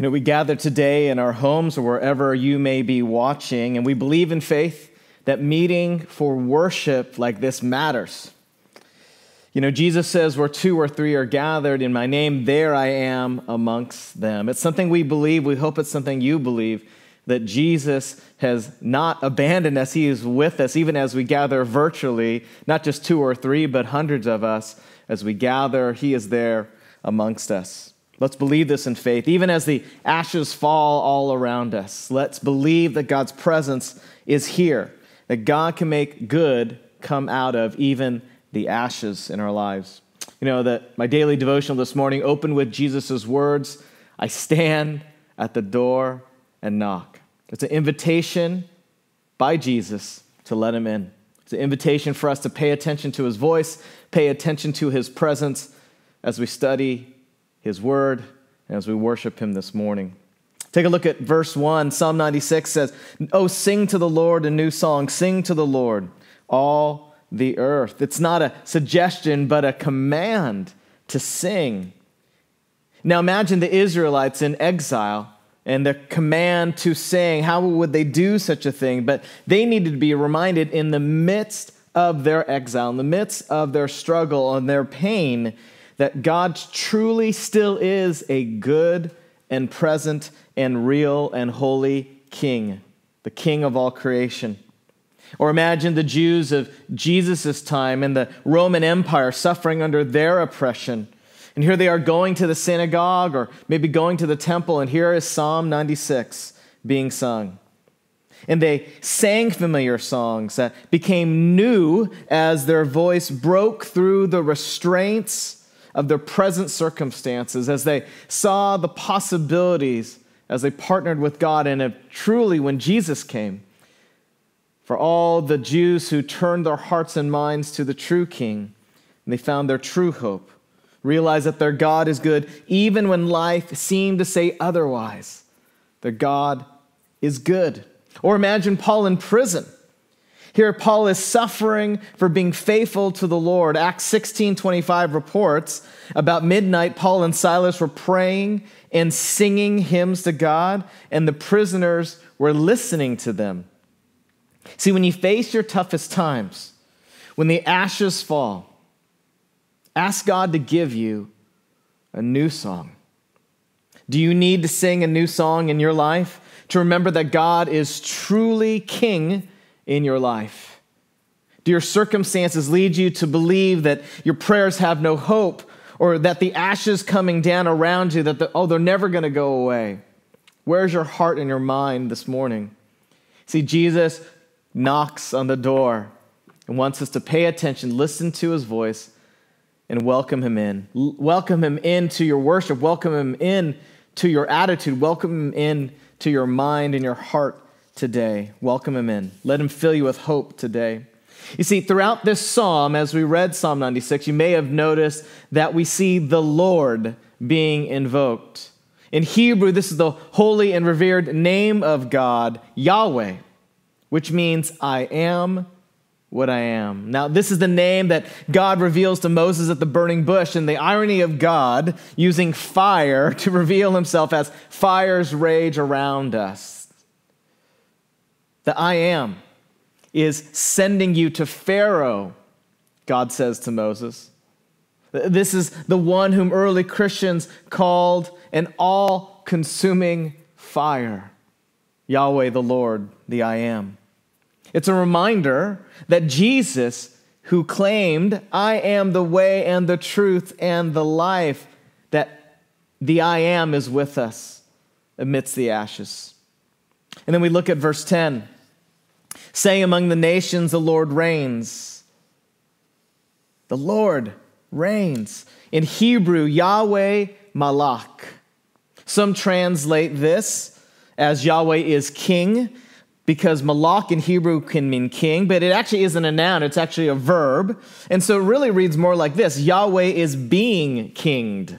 You know, we gather today in our homes or wherever you may be watching, and we believe in faith that meeting for worship like this matters. You know, Jesus says, Where two or three are gathered in my name, there I am amongst them. It's something we believe. We hope it's something you believe that Jesus has not abandoned us. He is with us, even as we gather virtually, not just two or three, but hundreds of us. As we gather, He is there amongst us. Let's believe this in faith. Even as the ashes fall all around us, let's believe that God's presence is here, that God can make good come out of even the ashes in our lives. You know, that my daily devotional this morning opened with Jesus' words I stand at the door and knock. It's an invitation by Jesus to let him in. It's an invitation for us to pay attention to his voice, pay attention to his presence as we study his word as we worship him this morning. Take a look at verse 1. Psalm 96 says, Oh, sing to the Lord a new song. Sing to the Lord, all the earth. It's not a suggestion, but a command to sing. Now imagine the Israelites in exile and the command to sing. How would they do such a thing? But they needed to be reminded in the midst of their exile, in the midst of their struggle and their pain, that God truly still is a good and present and real and holy King, the King of all creation. Or imagine the Jews of Jesus' time and the Roman Empire suffering under their oppression and here they are going to the synagogue or maybe going to the temple, and here is Psalm 96 being sung. And they sang familiar songs that became new as their voice broke through the restraints of their present circumstances, as they saw the possibilities, as they partnered with God. And if truly, when Jesus came, for all the Jews who turned their hearts and minds to the true King, and they found their true hope Realize that their God is good even when life seemed to say otherwise. Their God is good. Or imagine Paul in prison. Here, Paul is suffering for being faithful to the Lord. Acts 16 25 reports about midnight, Paul and Silas were praying and singing hymns to God, and the prisoners were listening to them. See, when you face your toughest times, when the ashes fall, Ask God to give you a new song. Do you need to sing a new song in your life to remember that God is truly king in your life? Do your circumstances lead you to believe that your prayers have no hope or that the ashes coming down around you that the, oh they're never going to go away? Where's your heart and your mind this morning? See Jesus knocks on the door and wants us to pay attention, listen to his voice and welcome him in. L- welcome him into your worship. Welcome him in to your attitude. Welcome him in to your mind and your heart today. Welcome him in. Let him fill you with hope today. You see, throughout this psalm, as we read Psalm 96, you may have noticed that we see the Lord being invoked. In Hebrew, this is the holy and revered name of God, Yahweh, which means I am what I am. Now, this is the name that God reveals to Moses at the burning bush, and the irony of God using fire to reveal himself as fires rage around us. The I am is sending you to Pharaoh, God says to Moses. This is the one whom early Christians called an all consuming fire Yahweh the Lord, the I am. It's a reminder that Jesus, who claimed, I am the way and the truth and the life, that the I am is with us amidst the ashes. And then we look at verse 10 Say among the nations, the Lord reigns. The Lord reigns. In Hebrew, Yahweh Malak. Some translate this as Yahweh is king because malak in Hebrew can mean king, but it actually isn't a noun, it's actually a verb. And so it really reads more like this Yahweh is being kinged.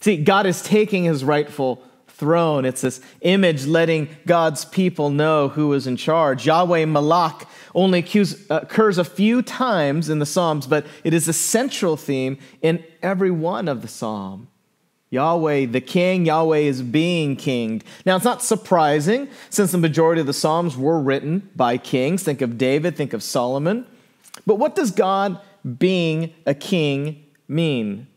See, God is taking his rightful throne. It's this image letting God's people know who is in charge. Yahweh Malak only uh, occurs a few times in the Psalms, but it is a central theme in every one of the Psalm. Yahweh, the king, Yahweh is being kinged. Now, it's not surprising since the majority of the Psalms were written by kings. Think of David, think of Solomon. But what does God being a king mean?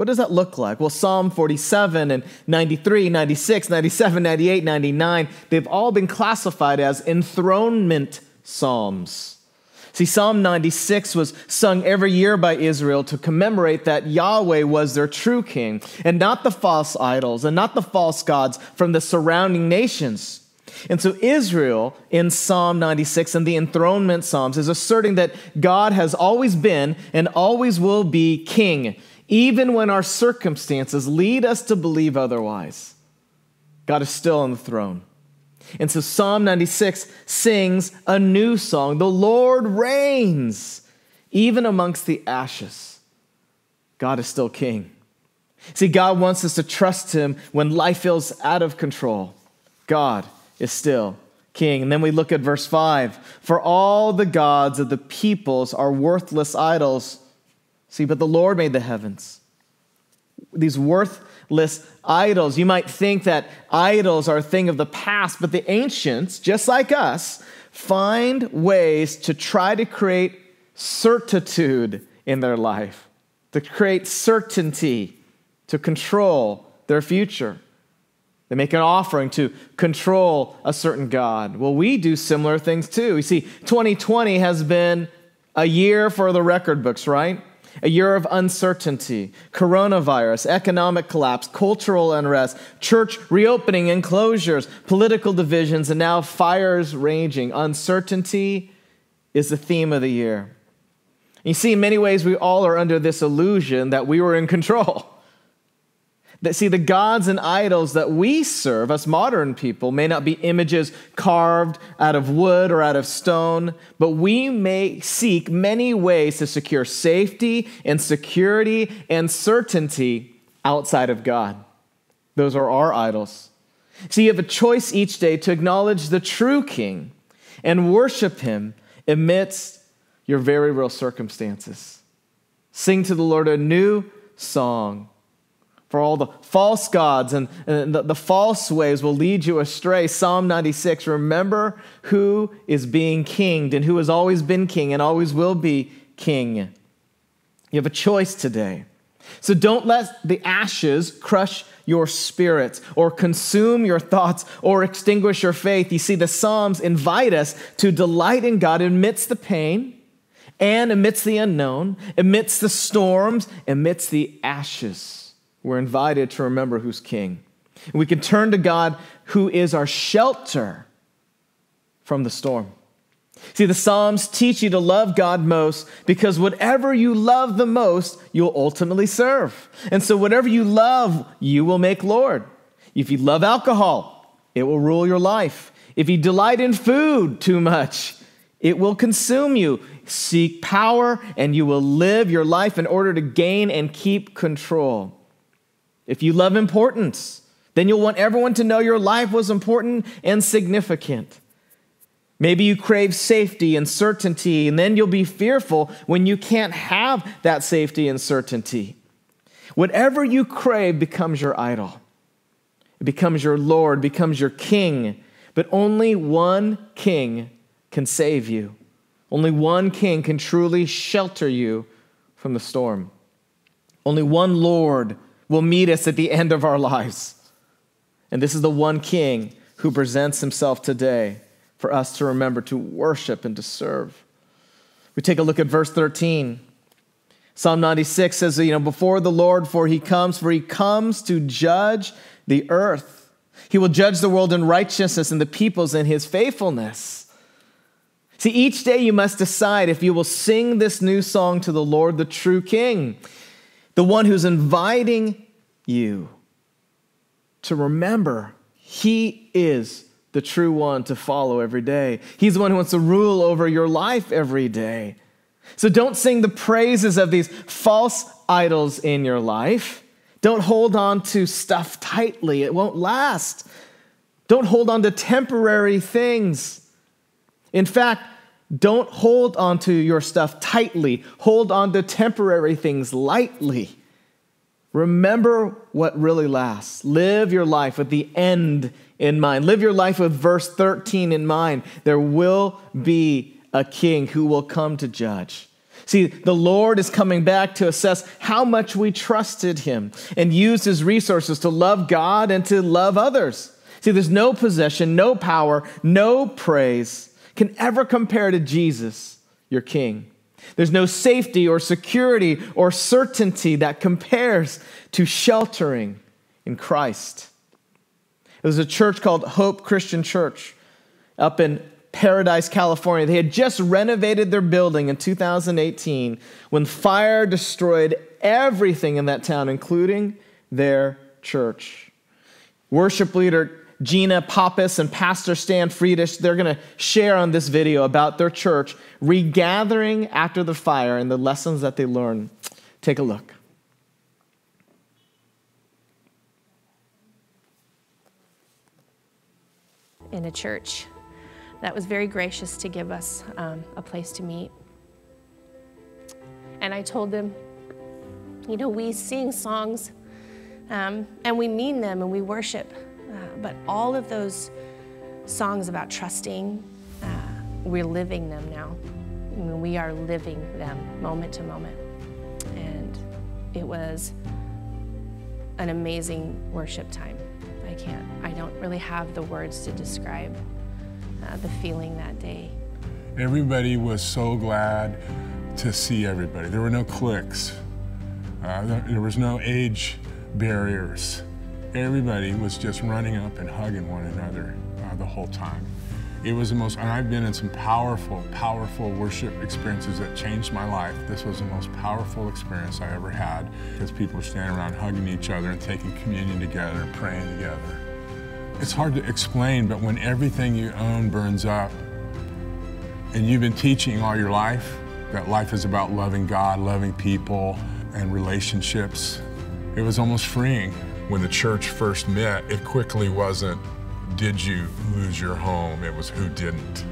What does that look like? Well, Psalm 47 and 93, 96, 97, 98, 99, they've all been classified as enthronement psalms. See, Psalm 96 was sung every year by Israel to commemorate that Yahweh was their true king, and not the false idols and not the false gods from the surrounding nations. And so, Israel in Psalm 96 and the enthronement Psalms is asserting that God has always been and always will be king, even when our circumstances lead us to believe otherwise. God is still on the throne. And so Psalm 96 sings a new song The Lord reigns, even amongst the ashes. God is still king. See, God wants us to trust Him when life feels out of control. God is still king. And then we look at verse 5 For all the gods of the peoples are worthless idols. See, but the Lord made the heavens. These worthless idols. You might think that idols are a thing of the past, but the ancients, just like us, find ways to try to create certitude in their life, to create certainty, to control their future. They make an offering to control a certain God. Well, we do similar things too. You see, 2020 has been a year for the record books, right? A year of uncertainty, coronavirus, economic collapse, cultural unrest, church reopening and closures, political divisions, and now fires raging. Uncertainty is the theme of the year. You see, in many ways, we all are under this illusion that we were in control. That, see, the gods and idols that we serve, us modern people, may not be images carved out of wood or out of stone, but we may seek many ways to secure safety and security and certainty outside of God. Those are our idols. So you have a choice each day to acknowledge the true King and worship Him amidst your very real circumstances. Sing to the Lord a new song for all the false gods and, and the, the, false ways will lead you astray. Psalm 96 Remember who is being kinged and who has always been king and always will be king. You have a choice today. So don't let the ashes crush your spirit or consume your thoughts or extinguish your faith. You see, the Psalms invite us to delight in God amidst the pain and amidst the unknown, amidst the storms, amidst the ashes. We're invited to remember who's king. We can turn to God who is our shelter from the storm. See, the Psalms teach you to love God most because whatever you love the most, you'll ultimately serve. And so, whatever you love, you will make Lord. If you love alcohol, it will rule your life. If you delight in food too much, it will consume you. Seek power, and you will live your life in order to gain and keep control. If you love importance, then you'll want everyone to know your life was important and significant. Maybe you crave safety and certainty, and then you'll be fearful when you can't have that safety and certainty. Whatever you crave becomes your idol. It becomes your Lord, becomes your king. But only one king can save you. Only one king can truly shelter you from the storm. Only one Lord will meet us at the end of our lives. And this is the one king who presents himself today for us to remember to worship and to serve. We take a look at verse 13. Psalm 96 says, you know, before the Lord, for he comes, for he comes to judge the earth. He will judge the world in righteousness and the peoples in his faithfulness. See, each day you must decide if you will sing this new song to the Lord, the true King the one who's inviting you to remember he is the true one to follow every day. He's the one who wants to rule over your life every day. So don't sing the praises of these false idols in your life. Don't hold on to stuff tightly, it won't last. Don't hold on to temporary things. In fact, don't hold on to your stuff tightly. Hold on to temporary things lightly. Remember what really lasts. Live your life with the end in mind. Live your life with verse 13 in mind. There will be a king who will come to judge. See, the Lord is coming back to assess how much we trusted him and used his resources to love God and to love others. See, there's no possession, no power, no praise can ever compare to Jesus, your king. There's no safety or security or certainty that compares to sheltering in Christ. It was a church called Hope Christian Church up in Paradise, California. They had just renovated their building in 2018 when fire destroyed everything in that town, including their church. Worship leader Gina Pappas and Pastor Stan Friedish, they're going to share on this video about their church regathering after the fire and the lessons that they learned. Take a look. In a church that was very gracious to give us um, a place to meet. And I told them, you know, we sing songs um, and we mean them and we worship, but all of those songs about trusting, uh, we're living them now. I mean, we are living them moment to moment. And it was an amazing worship time. I can't, I don't really have the words to describe uh, the feeling that day. Everybody was so glad to see everybody. There were no cliques. Uh, there, was no age barriers. Everybody was just running up and hugging one another uh, the whole time. It was the most, and I've been in some powerful, powerful worship experiences that changed my life. This was the most powerful experience I ever had because people were standing around hugging each other and taking communion together and praying together. It's hard to explain, but when everything you own burns up, and you've been teaching all your life that life is about loving God, loving people, and relationships, it was almost freeing. When the church first met, it quickly wasn't, did you lose your home? It was who didn't.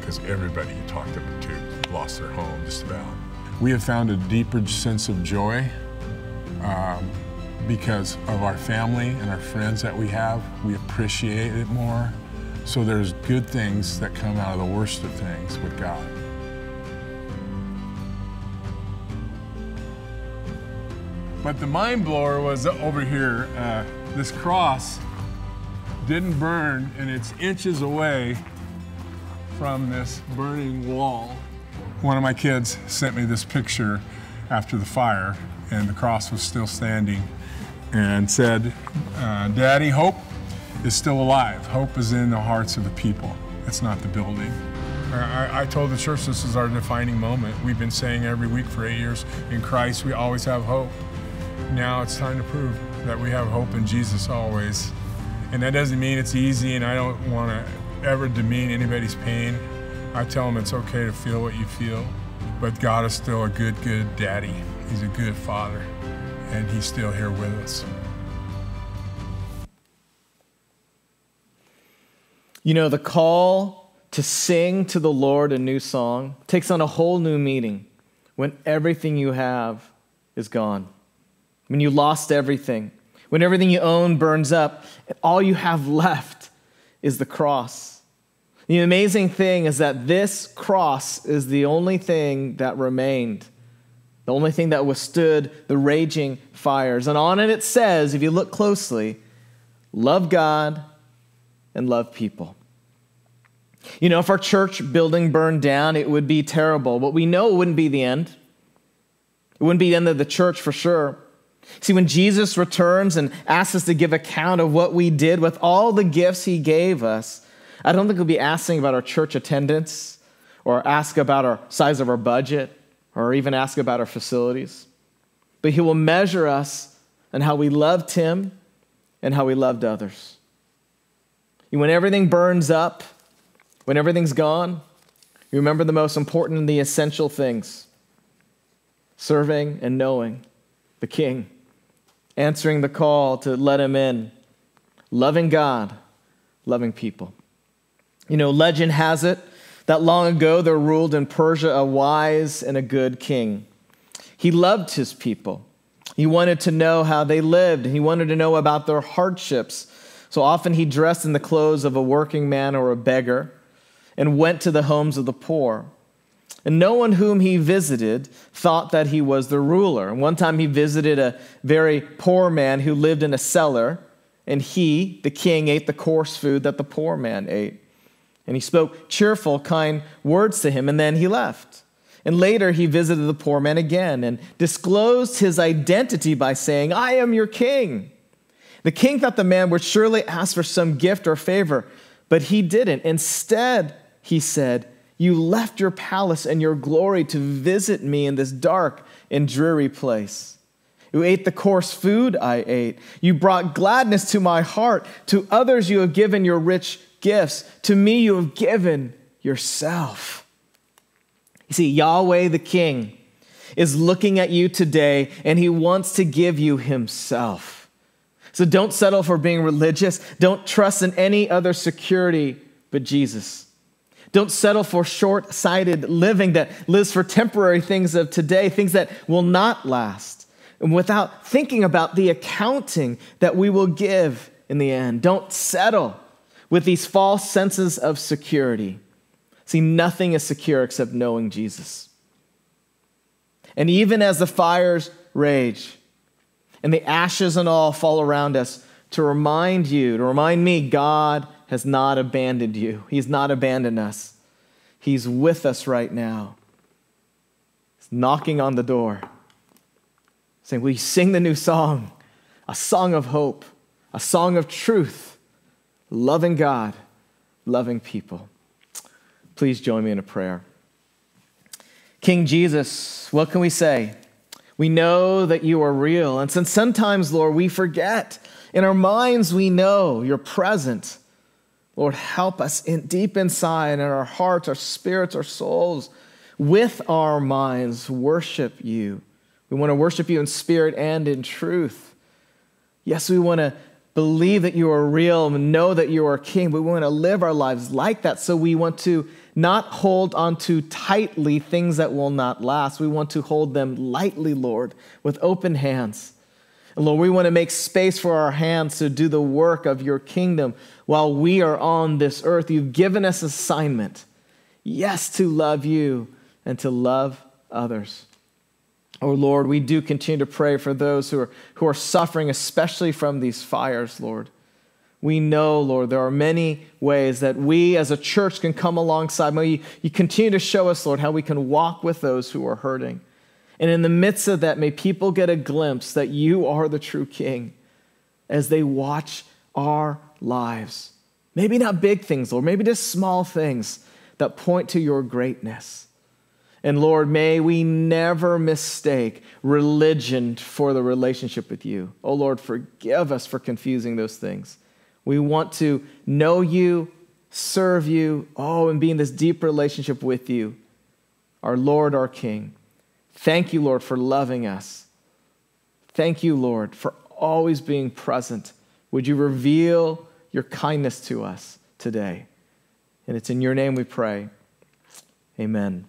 Because everybody you talked to lost their home, just about. We have found a deeper sense of joy. Um, because of our family and our friends that we have. We appreciate it more. So there's good things that come out of the worst of things with God. But the mind blower was over here. Uh, this cross didn't burn, and it's inches away from this burning wall. One of my kids sent me this picture after the fire, and the cross was still standing and said, uh, Daddy, hope is still alive. Hope is in the hearts of the people. It's not the building. I, I, told the church this is our defining moment. We've been saying every week for eight years, in Christ we always have hope. Now it's time to prove that we have hope in Jesus always. And that doesn't mean it's easy, and I don't want to ever demean anybody's pain. I tell them it's okay to feel what you feel, but God is still a good, good daddy. He's a good father and he's still here with us. You know, the call to sing to the Lord a new song takes on a whole new meaning when everything you have is gone. When you lost everything, when everything you own burns up, all you have left is the cross. The amazing thing is that this cross is the only thing that remained the only thing that withstood the raging fires. And on it it says, if you look closely, love God and love people. You know, if our church building burned down, it would be terrible, but we know it wouldn't be the end. It wouldn't be the end of the church for sure. See, when Jesus returns and asks us to give account of what we did with all the gifts he gave us, I don't think he'll be asking about our church attendance or ask about our size of our budget or even ask about our facilities. But He will measure us and how we loved Him and how we loved others. When everything burns up, when everything's gone, you remember the most important and the essential things serving and knowing the King, answering the call to let Him in, loving God, loving people. You know, legend has it that long ago there ruled in Persia a wise and a good king. He loved his people. He wanted to know how they lived, he wanted to know about their hardships. So often he dressed in the clothes of a working man or a beggar and went to the homes of the poor. And no one whom he visited thought that he was the ruler. And one time he visited a very poor man who lived in a cellar, and he, the king, ate the coarse food that the poor man ate. And he spoke cheerful, kind words to him, and then he left. And later he visited the poor man again and disclosed his identity by saying, I am your king. The king thought the man would surely ask for some gift or favor, but he didn't. Instead, he said, You left your palace and your glory to visit me in this dark and dreary place. You ate the coarse food I ate. You brought gladness to my heart. To others, you have given your rich gifts. To me, you have given yourself. You see, Yahweh the King is looking at you today and he wants to give you himself. So don't settle for being religious. Don't trust in any other security but Jesus. Don't settle for short sighted living that lives for temporary things of today, things that will not last, and without thinking about the accounting that we will give in the end. Don't settle with these false senses of security. See, nothing is secure except knowing Jesus. And even as the fires rage and the ashes and all fall around us, to remind you, to remind me, God has not abandoned you. He's not abandoned us. He's with us right now. He's knocking on the door, saying, Will you sing the new song? A song of hope, a song of truth, loving God, loving people. Please join me in a prayer. King Jesus, what can we say? We know that you are real. And since sometimes, Lord, we forget, in our minds we know you're present. Lord, help us in, deep inside in our hearts, our spirits, our souls, with our minds, worship you. We want to worship you in spirit and in truth. Yes, we want to believe that you are real and know that you are king, but we want to live our lives like that. So we want to not hold on to tightly things that will not last. We want to hold them lightly, Lord, with open hands. Lord, we want to make space for our hands to do the work of your kingdom while we are on this earth. You've given us assignment, yes, to love you and to love others. Oh Lord, we do continue to pray for those who are, who are suffering, especially from these fires, Lord. We know, Lord, there are many ways that we as a church can come alongside. May you, you continue to show us, Lord, how we can walk with those who are hurting. And in the midst of that, may people get a glimpse that you are the true King as they watch our lives. Maybe not big things, Lord, maybe just small things that point to your greatness. And Lord, may we never mistake religion for the relationship with you. Oh Lord, forgive us for confusing those things. We want to know you, serve you, oh, and be in this deep relationship with you, our Lord, our King. Thank you, Lord, for loving us. Thank you, Lord, for always being present. Would you reveal your kindness to us today? And it's in your name we pray. Amen.